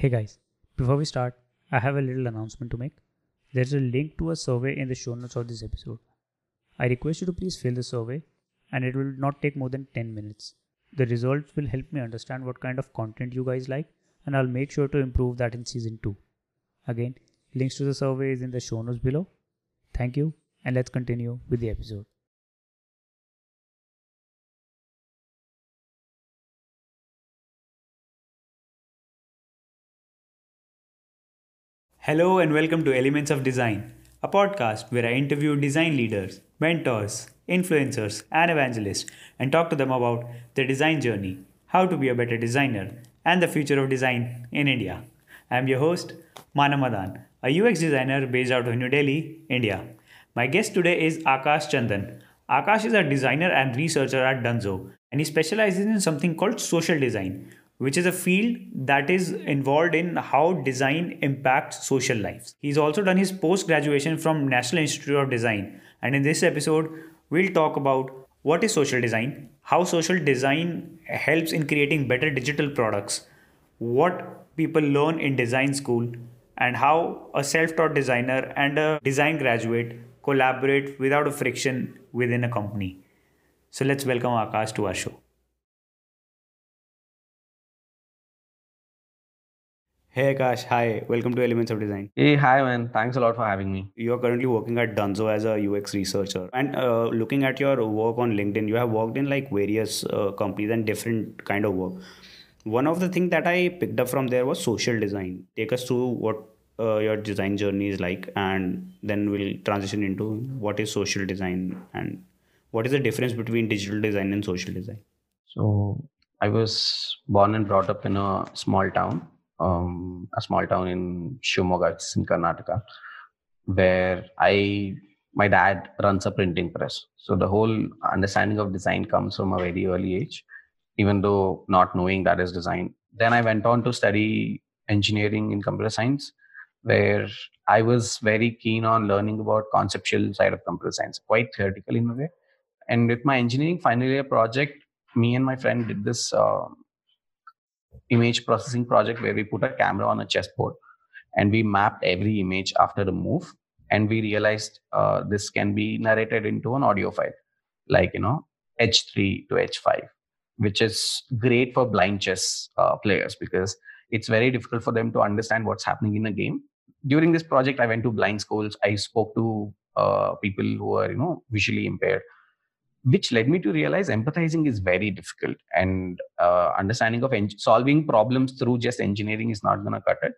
Hey guys, before we start, I have a little announcement to make. There's a link to a survey in the show notes of this episode. I request you to please fill the survey and it will not take more than 10 minutes. The results will help me understand what kind of content you guys like and I'll make sure to improve that in season 2. Again, links to the survey is in the show notes below. Thank you and let's continue with the episode. Hello and welcome to Elements of Design, a podcast where I interview design leaders, mentors, influencers, and evangelists and talk to them about their design journey, how to be a better designer, and the future of design in India. I am your host, Mana Madan, a UX designer based out of New Delhi, India. My guest today is Akash Chandan. Akash is a designer and researcher at Dunzo, and he specializes in something called social design, which is a field that is involved in how design impacts social lives. He's also done his post graduation from National Institute of Design, and in this episode, we'll talk about what is social design, how social design helps in creating better digital products, what people learn in design school, and how a self taught designer and a design graduate collaborate without a friction within a company. So let's welcome Akash to our show. Hey Akash, hi, welcome to Elements of Design. Hey, hi man. Thanks a lot for having me. You're currently working at Dunzo as a UX researcher. And uh, looking at your work on LinkedIn, you have worked in like various uh, companies and different kind of work. One of the things that I picked up from there was social design. Take us through what uh, your design journey is like, and then we'll transition into what is social design and what is the difference between digital design and social design. So, I was born and brought up in a small town um, a small town in Shimoga, it's in Karnataka, where I my dad runs a printing press. So the whole understanding of design comes from a very early age, even though not knowing that is design. Then I went on to study engineering in computer science, where I was very keen on learning about conceptual side of computer science, quite theoretical in a way. And with my engineering final year project, me and my friend did this uh, image processing project where we put a camera on a chessboard and we mapped every image after the move and we realized uh, this can be narrated into an audio file like you know h3 to h5 which is great for blind chess uh, players because it's very difficult for them to understand what's happening in a game. During this project i went to blind schools. I spoke to uh, people who are you know visually impaired which led me to realize empathizing is very difficult and uh, understanding of en- solving problems through just engineering is not going to cut it.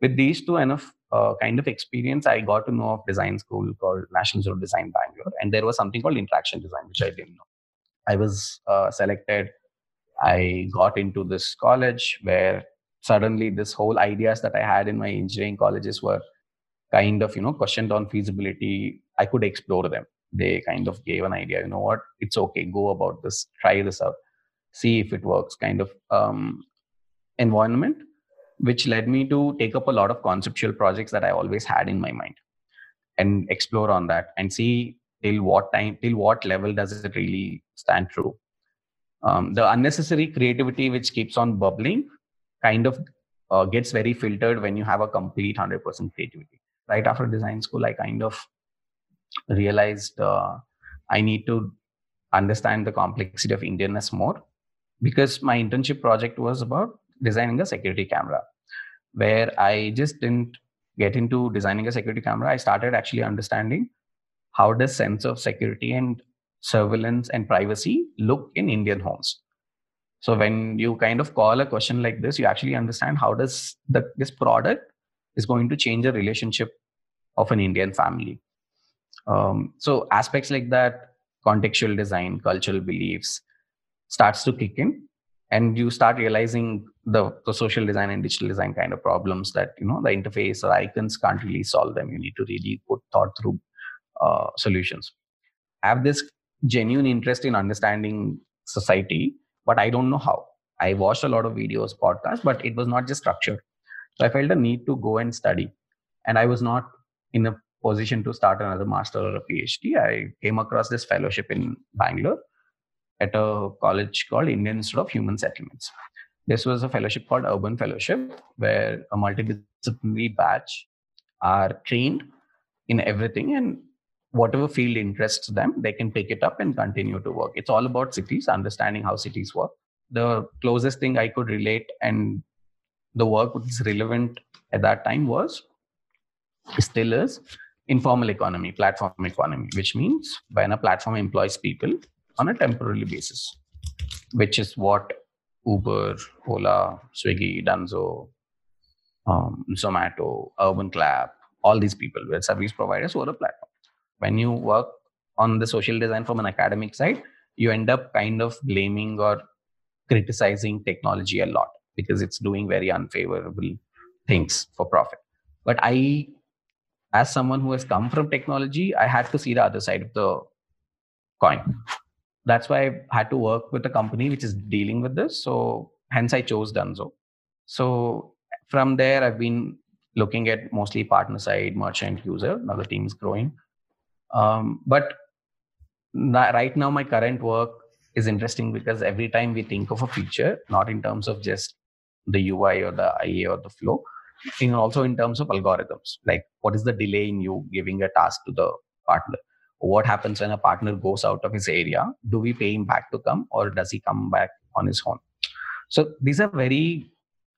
With these two enough uh, kind of experience i got to know of design school called national Institute of design bangalore and there was something called interaction design which i didn't know. I was uh, selected. I got into this college where suddenly this whole ideas that i had in my engineering colleges were kind of you know questioned on feasibility. I could explore them they kind of gave an idea you know what? It's okay. Go about this. Try this out. See if it works kind of um, environment which led me to take up a lot of conceptual projects that i always had in my mind and explore on that and see till what time till what level does it really stand true. Um, the unnecessary creativity which keeps on bubbling kind of uh, gets very filtered when you have a complete 100% creativity. Right after design school i kind of realized uh, I need to understand the complexity of Indianness more because my internship project was about designing a security camera where I just didn't get into designing a security camera. I started actually understanding how does sense of security and surveillance and privacy look in Indian homes. So when you kind of call a question like this, you actually understand how does the, this product is going to change the relationship of an Indian family. Um, so aspects like that, contextual design, cultural beliefs, starts to kick in, and you start realizing the, the social design and digital design kind of problems that you know the interface or icons can't really solve them. You need to really put thought through uh, solutions. I have this genuine interest in understanding society, but I don't know how. I watched a lot of videos, podcasts, but it was not just structured. So I felt a need to go and study. And I was not in a position to start another master or a PhD, I came across this fellowship in Bangalore at a college called Indian Institute of Human Settlements. this was a fellowship called Urban Fellowship, where a multidisciplinary batch are trained in everything and whatever field interests them, they can pick it up and continue to work. It's all about cities, understanding how cities work. The closest thing I could relate and the work which is relevant at that time was still is informal economy, platform economy, which means when a platform employs people on a temporary basis, which is what Uber, Ola, Swiggy, Dunzo, um, Zomato, Urban Clap, all these people were service providers who are a platform. When you work on the social design from an academic side, you end up kind of blaming or criticizing technology a lot because it's doing very unfavorable things for profit. But I, as someone who has come from technology, I had to see the other side of the coin. That's why I had to work with a company which is dealing with this. So hence I chose Dunzo. So from there, I've been looking at mostly partner side, merchant user. Now the team is growing. Um, but right now, my current work is interesting because every time we think of a feature, not in terms of just the UI or the IA or the flow, in also in terms of algorithms, like what is the delay in you giving a task to the partner? What happens when a partner goes out of his area? Do we pay him back to come or does he come back on his own? So these are very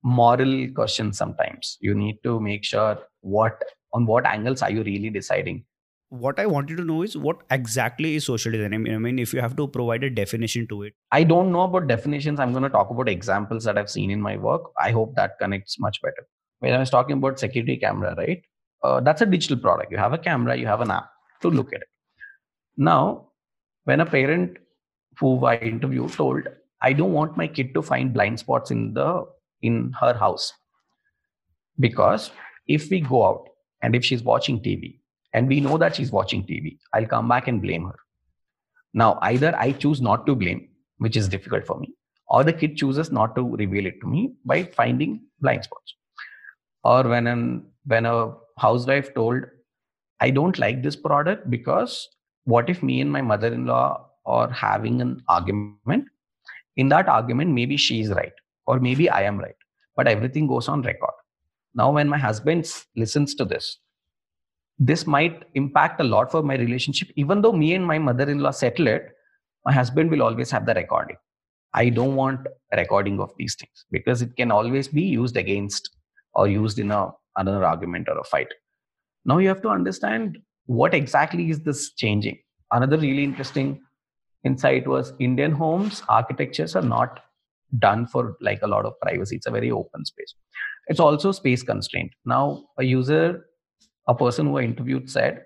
moral questions sometimes. You need to make sure what on what angles are you really deciding what I wanted to know is what exactly is social design. I mean, I mean, if you have to provide a definition to it. I don't know about definitions. I'm going to talk about examples that I've seen in my work. I hope that connects much better. When I was talking about security camera, right? Uh, that's a digital product. You have a camera, you have an app to look at it. Now, when a parent who I interviewed told, I don't want my kid to find blind spots in the in her house because if we go out and if she's watching TV and we know that she's watching TV, I'll come back and blame her. Now, either I choose not to blame, which is difficult for me, or the kid chooses not to reveal it to me by finding blind spots. Or when an when a housewife told, I don't like this product because what if me and my mother-in-law are having an argument? In that argument, maybe she is right, or maybe I am right, but everything goes on record. Now, when my husband listens to this, this might impact a lot for my relationship. Even though me and my mother in law settle it, my husband will always have the recording. I don't want a recording of these things because it can always be used against or used in a, another argument or a fight. Now you have to understand what exactly is this changing. Another really interesting insight was Indian homes architectures are not done for like a lot of privacy. It's a very open space. It's also space constraint. Now a user a person who I interviewed said,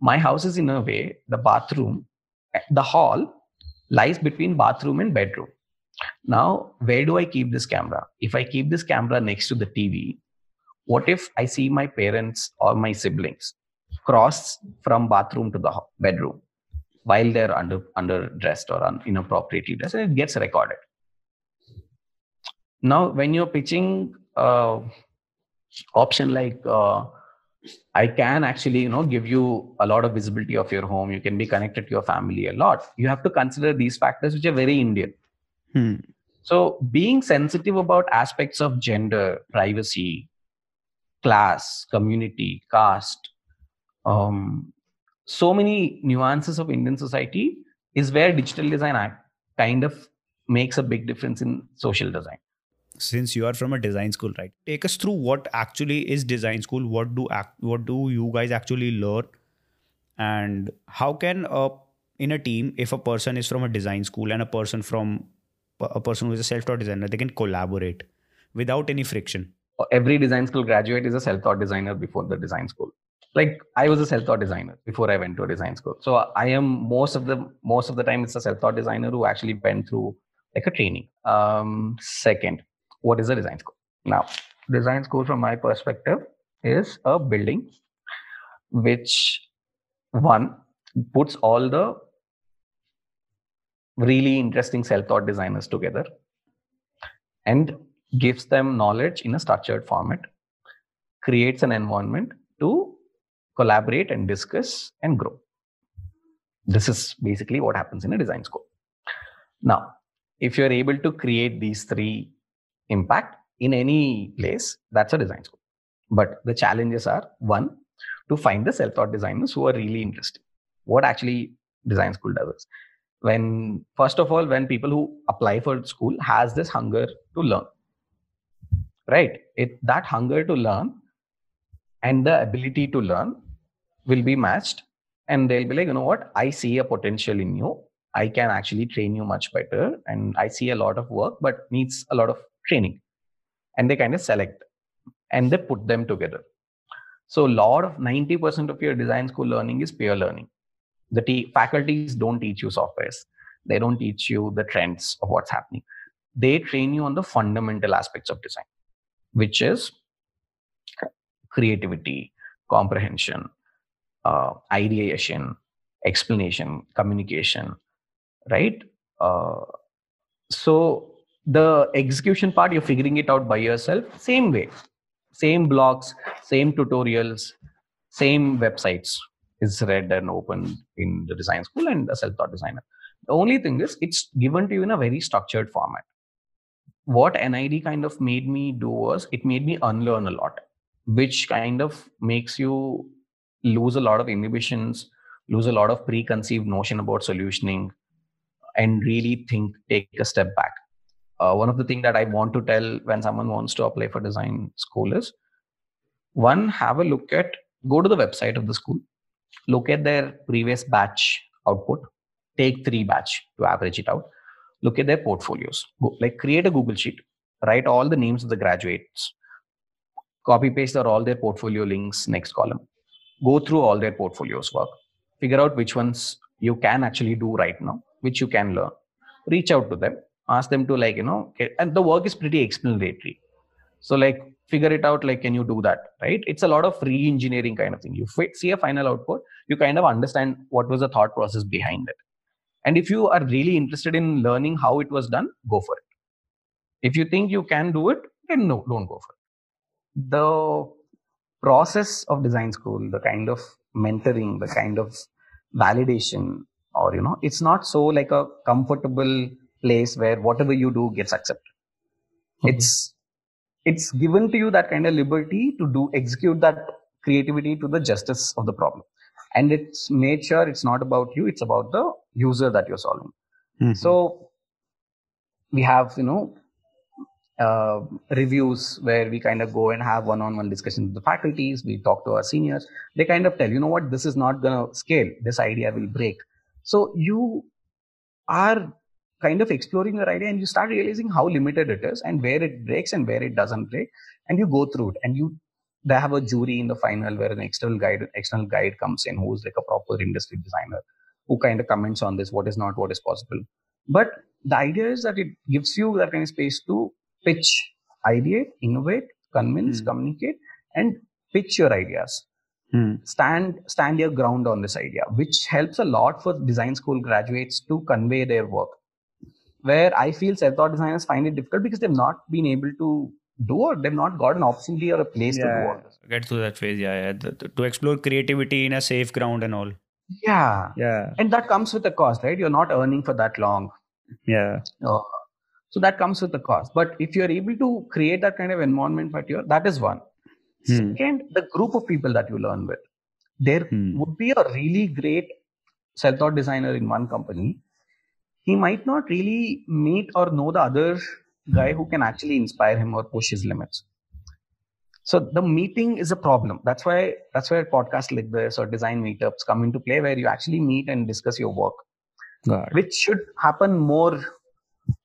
My house is in a way, the bathroom, the hall lies between bathroom and bedroom. Now, where do I keep this camera? If I keep this camera next to the TV, what if I see my parents or my siblings cross from bathroom to the bedroom while they're under underdressed or un, inappropriately dressed, and it gets recorded. Now, when you're pitching uh, option like uh, I can actually, you know, give you a lot of visibility of your home. You can be connected to your family a lot. You have to consider these factors, which are very Indian. Hmm. So, being sensitive about aspects of gender, privacy, class, community, caste, um, so many nuances of Indian society is where digital design act kind of makes a big difference in social design. Since you are from a design school right? Take us through what actually is design school what do act what do you guys actually learn? And how can a in a team if a person is from a design school and a person from a person who is a self-taught designer they can collaborate without any friction every design school graduate is a self-taught designer before the design school. Like i was a self-taught designer before i went to a design school. So i am most of the most of the time it's a self-taught designer who actually went through like a training. Um second what is a design school? Now, design school from my perspective is a building which one puts all the really interesting self-taught designers together. And gives them knowledge in a structured format creates an environment to collaborate and discuss and grow this is basically what happens in a design school now if you're able to create these three impact in any place, that's a design school. But the challenges are one, to find the self-taught designers who are really interested. What actually design school does is when first of all, when people who apply for school has this hunger to learn. Right? It that hunger to learn and the ability to learn will be matched and they'll be like you know what? I see a potential in you. I can actually train you much better and i see a lot of work but needs a lot of training. And they kind of select and they put them together. So a lot of 90% of your design school learning is peer learning. The faculties don't teach you softwares. They don't teach you the trends of what's happening. They train you on the fundamental aspects of design which is creativity comprehension uh, ideation, explanation, communication, right? Uh, so the execution part, you're figuring it out by yourself, same way, same blogs, same tutorials, same websites is read and opened in the design school and the self-taught designer. The only thing is it's given to you in a very structured format. What NID kind of made me do was it made me unlearn a lot, which kind of makes you lose a lot of inhibitions, lose a lot of preconceived notion about solutioning, and really think, take a step back. Uh, one of the things that I want to tell when someone wants to apply for design school is one, have a look at, go to the website of the school, look at their previous batch output, take three batch to average it out, look at their portfolios, like create a Google sheet, write all the names of the graduates, copy paste all their portfolio links next column. Go through all their portfolios work. Figure out which ones you can actually do right now which you can learn. Reach out to them. Ask them to like you know and the work is pretty explanatory. So like figure it out like can you do that right? It's a lot of re-engineering kind of thing. You see a final output you kind of understand what was the thought process behind it and if you are really interested in learning how it was done go for it if you think you can do it then no don't go for it the process of design school, the kind of mentoring, the kind of validation, or you know, it's not so like a comfortable place where whatever you do gets accepted. Mm-hmm. It's it's given to you that kind of liberty to do execute that creativity to the justice of the problem and it's made sure it's not about you it's about the user that you're solving. Mm-hmm. so we have you know uh, reviews where we kind of go and have one-on-one discussions with the faculties we talk to our seniors. They kind of tell you know what? This is not going to scale. This idea will break. So you are kind of exploring your idea and you start realizing how limited it is and where it breaks and where it doesn't break. And you go through it and you they have a jury in the final where an external guide external guide comes in who's like a proper industry designer who kind of comments on this what is not what is possible but the idea is that it gives you that kind of space to pitch, ideate, innovate, convince, mm. communicate, and pitch your ideas. Mm. Stand stand your ground on this idea, which helps a lot for design school graduates to convey their work. Where I feel self-taught designers find it difficult because they've not been able to do or they've not got an opportunity or a place yeah, to do all this. Get through that phase, yeah, yeah. The, the, to explore creativity in a safe ground and all. Yeah, yeah. And that comes with a cost, right? You're not earning for that long. Yeah. Uh, so that comes with the cost. But if you're able to create that kind of environment for you're, that is one. Hmm. Second, the group of people that you learn with. There hmm. would be a really great self-taught designer in one company. He might not really meet or know the other guy who can actually inspire him or push his limits. So the meeting is a problem. That's why that's why podcasts like this or design meetups come into play where you actually meet and discuss your work. Which should happen more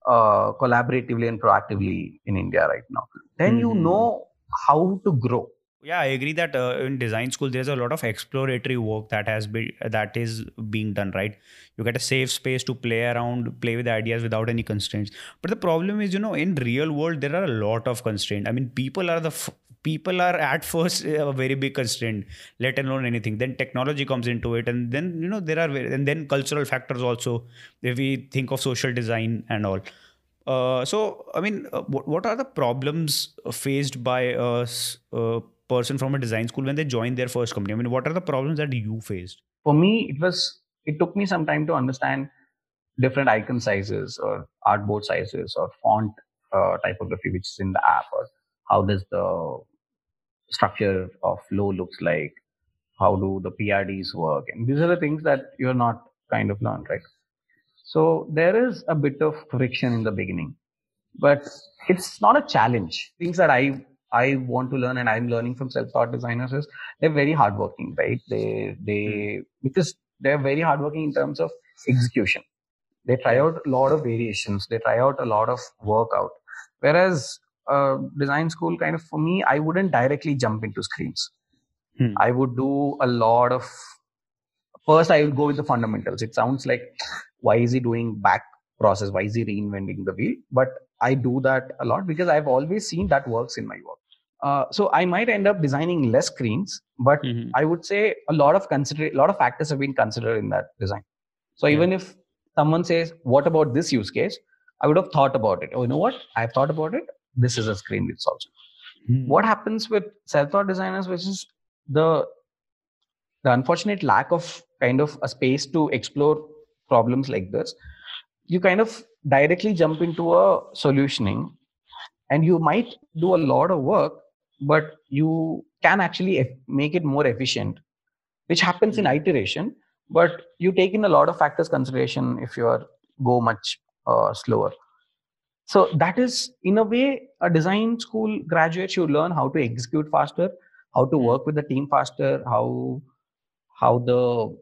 uh, collaboratively and proactively in India right now. Then mm-hmm. you know how to grow. Yeah, I agree that uh, in design school there's a lot of exploratory work that has been that is being done. Right, you get a safe space to play around, play with ideas without any constraints. But the problem is, you know, in real world there are a lot of constraints. I mean, people are the f- people are at first a very big constraint let alone anything then technology comes into it and then you know there are and then cultural factors also if we think of social design and all uh, so i mean uh, what, what are the problems faced by a, a person from a design school when they join their first company? I mean what are the problems that you faced? For me it was it took me some time to understand different icon sizes or artboard sizes or font uh, typography which is in the app or how does the structure of flow looks like? How do the prds work? And these are the things that you're not kind of learned right? So there is a bit of friction in the beginning but it's not a challenge. Things that i i want to learn and i'm learning from self-taught designers is they're very hardworking right? They they because they're very hardworking in terms of execution. They try out a lot of variations. They try out a lot of work out whereas uh, design school kind of for me i wouldn't directly jump into screens. Hmm. i would do a lot of first i would go with the fundamentals. It sounds like why is he doing back process? Why is he reinventing the wheel? But i do that a lot because i've always seen that works in my work uh, so i might end up designing less screens but Mhm. I would say a lot of consider a lot of factors have been considered in that design. So Yeah. even if someone says, "What about this use case?" I would have thought about it. Oh, you know what? I've thought about it. This is a screen which solves. it. Hmm. What happens with self-taught designers, which is the the unfortunate lack of kind of a space to explore problems like this, you kind of directly jump into a solutioning, and you might do a lot of work, but you can actually make it more efficient, which happens in iteration. But you take in a lot of factors consideration if you are go much uh, slower. So that is, in a way, a design school graduate should learn how to execute faster, how to work with the team faster, how how the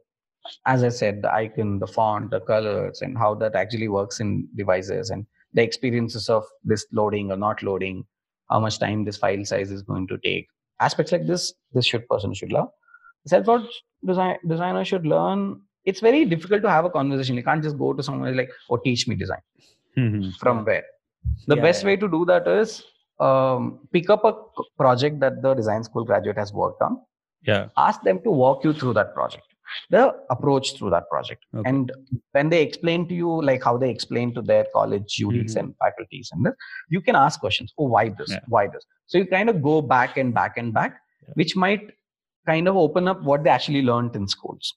as I said, the icon, the font, the colors, and how that actually works in devices and the experiences of this loading or not loading, how much time this file size is going to take. Aspects like this, this should person should learn. Self-taught design designer should learn. It's very difficult to have a conversation. You can't just go to someone like, "Oh, teach me design." Mhm. From where? The Yeah, best yeah. way to do that is um, pick up a project that the design school graduate has worked on Yeah. ask them to walk you through that project the approach through that project Okay. and when they explain to you like how they explain to their college UDs Mhm. and faculties and this, you can ask questions oh why this Yeah. why this so you kind of go back and back and back Yeah. which might kind of open up what they actually learned in schools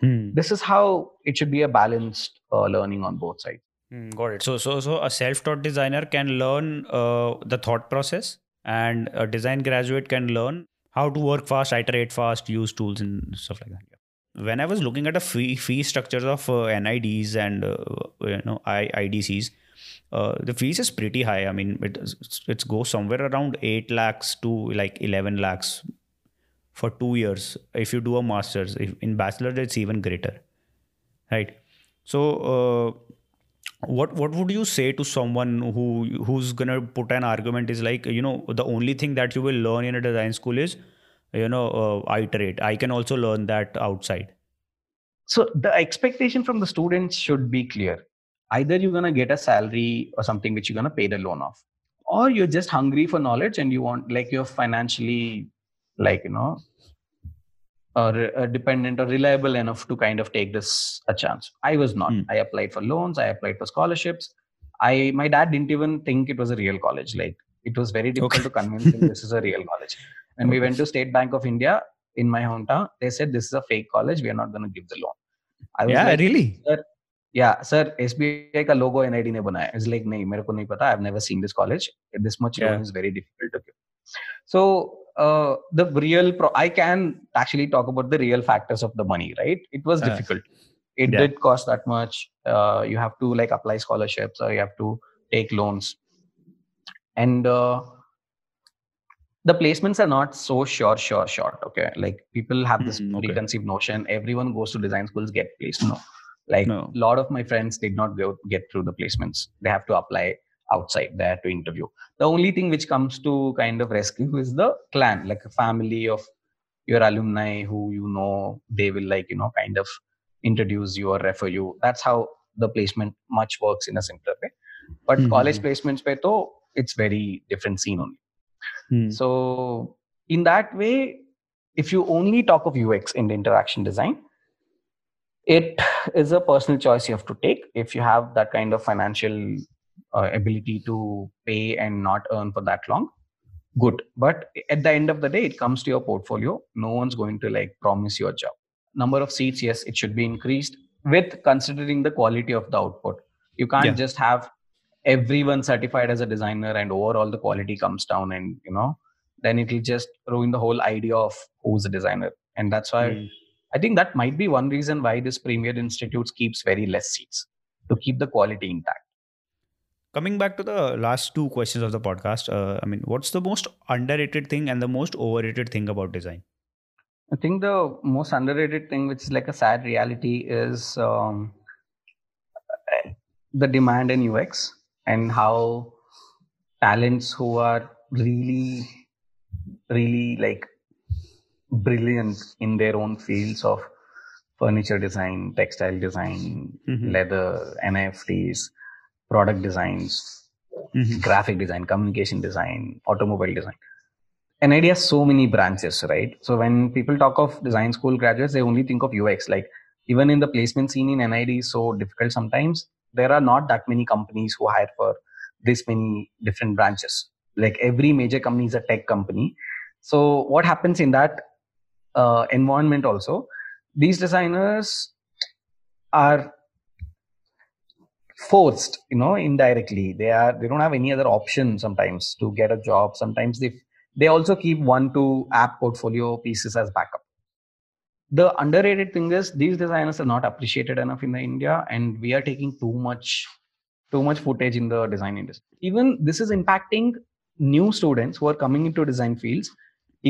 Hmm. this is how it should be a balanced uh, learning on both sides Hmm, got it. So, so, so a self-taught designer can learn uh, the thought process, and a design graduate can learn how to work fast, iterate fast, use tools and stuff like that. When I was looking at the fee fee structures of uh, NIDs and uh, you know I, IDCs, uh, the fees is pretty high. I mean, it it goes somewhere around eight lakhs to like eleven lakhs for two years. If you do a master's, if in bachelor, it's even greater, right? So. Uh, what what would you say to someone who who's gonna put an argument is like you know the only thing that you will learn in a design school is you know uh, iterate. I can also learn that outside. So the expectation from the students should be clear. Either you're going to get a salary or something which you're going to pay the loan off or you're just hungry for knowledge and you want like you're financially like you know or uh, dependent or reliable enough to kind of take this a chance. I was not. Hmm. i applied for loans. I applied for scholarships. I my dad didn't even think it was a real college. Like it was very difficult Okay. to convince him this is a real college and we went to state bank of india in my hometown. They said this is a fake college. We are not going to give the loan. I was like really? Yeah sir sbi ka logo nid ne banaya it's like nahi mere ko nahi pata. I've never seen this college. This much Yeah. loan is very difficult to give. So uh, the real pro- i can actually talk about the real factors of the money right? It was Uh, difficult. It yeah. did cost that much. Uh, you have to like apply scholarships or you have to take loans. And uh, the placements are not so sure sure short okay? Like people have this Mhm, okay. preconceived notion everyone goes to design schools get placed. No. Like No. a lot of my friends did not go get through the placements. They have to apply outside there to interview. The only thing which comes to kind of rescue is the clan like a family of your alumni who you know they will like you know kind of introduce you or refer you. That's how the placement much works in a simpler way. But Mhm. college placements pe to it's very different scene only Hmm. so in that way, if you only talk of UX in the interaction design, it is a personal choice you have to take. If you have that kind of financial uh, ability to pay and not earn for that long, good. But at the end of the day, it comes to your portfolio. No one's going to like promise you a job. Number of seats, yes, it should be increased with considering the quality of the output. You can't Yeah. just have everyone certified as a designer and overall the quality comes down and you know then it will just ruin the whole idea of who's a designer and that's why Mm. i think that might be one reason why this premier institutes keeps very less seats to keep the quality intact Coming back to the last two questions of the podcast, uh, I mean, what's the most underrated thing and the most overrated thing about design? I think the most underrated thing, which is like a sad reality, is um, the demand in UX and how talents who are really, really like brilliant in their own fields of furniture design, textile design, Mhm. leather, NFTs, product designs, Mhm. graphic design, communication design, automobile design. NID has so many branches, right? So when people talk of design school graduates, they only think of UX. Like even in the placement scene in NID is so difficult sometimes. There are not that many companies who hire for this many different branches. Like every major company is a tech company. So what happens in that uh, environment also? These designers are forced you know indirectly they are they don't have any other option sometimes to get a job sometimes they they also keep one two app portfolio pieces as backup the underrated thing is these designers are not appreciated enough in the india and we are taking too much too much footage in the design industry even this is impacting new students who are coming into design fields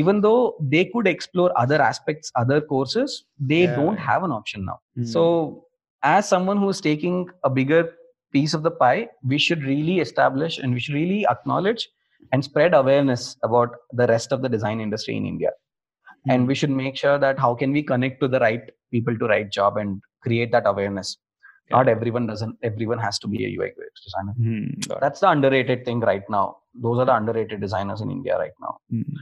even though they could explore other aspects other courses they Yeah, don't have an option now Mm. so as someone who is taking a bigger piece of the pie, we should really establish and we should really acknowledge and spread awareness about the rest of the design industry in India. And we should make sure that how can we connect to the right people to right job and create that awareness. Not everyone doesn't. Everyone has to be a UI UX designer. Mhm. That's the underrated thing right now. Those are the underrated designers in India right now. Mhm.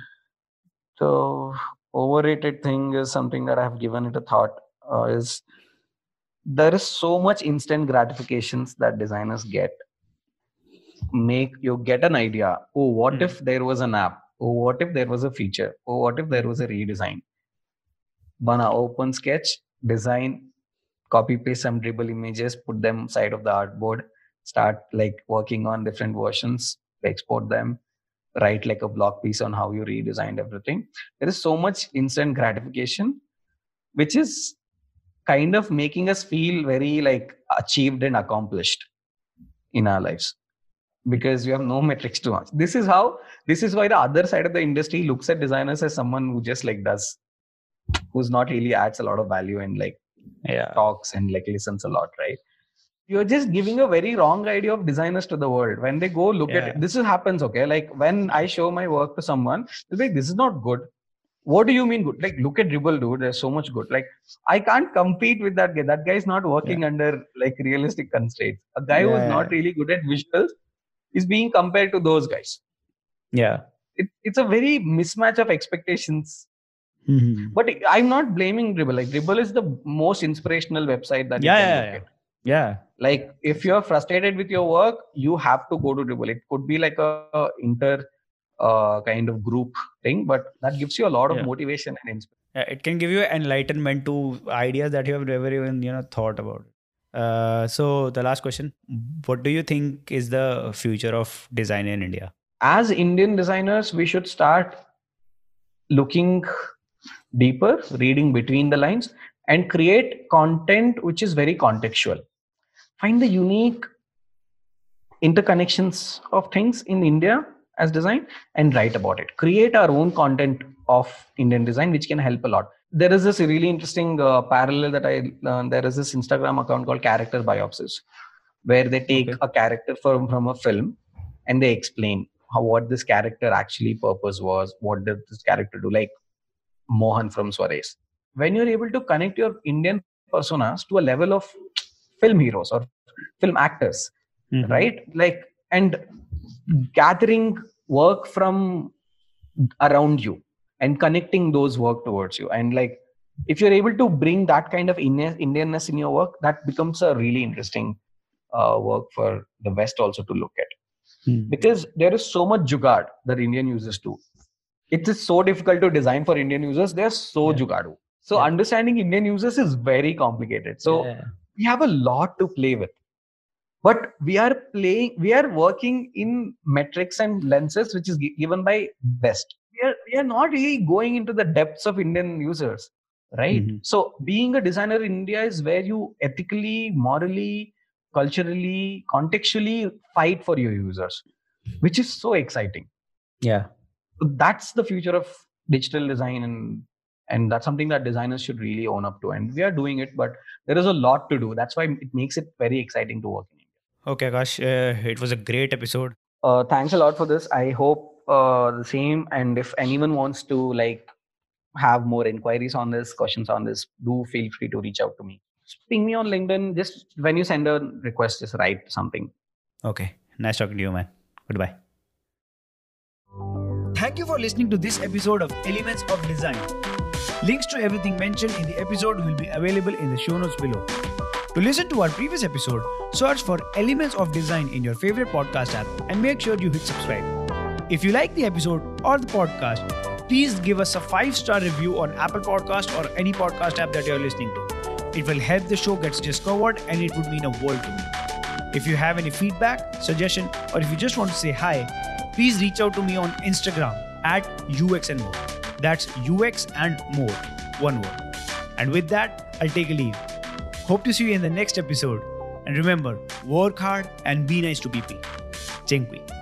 So overrated thing is something that I have given it a thought. Uh, is there is so much instant gratifications that designers get. Make you get an idea. Oh, what Hmm. if there was an app? Oh, what if there was a feature? Oh, what if there was a redesign? Bana open sketch, design, copy paste some Dribbble images, put them side of the artboard, start like working on different versions, export them, write like a blog piece on how you redesigned everything. There is so much instant gratification, which is kind of making us feel very like achieved and accomplished in our lives because you have no metrics to us. This is how this is why the other side of the industry looks at designers as someone who just like does who's not really adds a lot of value and like Yeah. talks and like listens a lot, right? You're just giving a very wrong idea of designers to the world. When they go look at it, this is happens, okay? Like when I show my work to someone, they'll be like, this is not good. What do you mean good? Like, look at Dribbble, dude. There's so much good. Like, I can't compete with that guy. That guy is not working under like realistic constraints. A guy who's not really good at visuals is being compared to those guys. Yeah. It, it's a very mismatch of expectations Mhm. but I'm not blaming Dribbble. Like Dribbble is the most inspirational website that Yeah, you can yeah, yeah. Yeah. Like if you're frustrated with your work, you have to go to Dribbble. It could be like a, a inter uh, kind of group thing, but that gives you a lot of Yeah. motivation and inspiration. Yeah, it can give you enlightenment to ideas that you have never even you know thought about. Uh, so the last question: What do you think is the future of design in India? As Indian designers, we should start looking deeper, reading between the lines, and create content which is very contextual. Find the unique interconnections of things in India as design and write about it. Create our own content of Indian design, which can help a lot. There is this really interesting uh, parallel that I learned. There is this Instagram account called Character Biopsies, where they take Okay. a character from, from a film and they explain how what this character actually purpose was, what did this character do, like Mohan from Swadesh. When you're able to connect your Indian personas to a level of film heroes or film actors, Mhm. right like and gathering work from around you and connecting those work towards you and like if you're able to bring that kind of indianness in your work that becomes a really interesting uh, work for the west also to look at Mhm. because there is so much jugaad that indian users do it is so difficult to design for indian users they're so Yeah. jugadu so Yeah. understanding indian users is very complicated so Yeah. we have a lot to play with but we are playing we are working in metrics and lenses which is given by best we are not really going into the depths of indian users right Mhm. so being a designer in india is where you ethically morally culturally contextually fight for your users which is so exciting Yeah. so that's the future of digital design and and that's something that designers should really own up to and we are doing it but there is a lot to do that's why it makes it very exciting to work in india Okay, Akash. Uh, it was a great episode. uh, thanks a lot for this i hope uh, the same and if anyone wants to like have more inquiries on this questions on this do feel free to reach out to me just ping me on linkedin just when you send a request just write something Okay. Nice talking to you, man. Goodbye. Thank you for listening to this episode of Elements of Design. Links to everything mentioned in the episode will be available in the show notes below. To listen to our previous episode, search for Elements of Design in your favorite podcast app and make sure you hit subscribe. If you like the episode or the podcast, please give us a 5-star review on Apple Podcast or any podcast app that you're listening to. It will help the show gets discovered and it would mean a world to me. If you have any feedback, suggestion, or if you just want to say hi, please reach out to me on Instagram at UX and more. That's UX and more, one word. And with that, I'll take a leave. Hope to see you in the next episode. And remember, work hard and be nice to people. Chinkwi.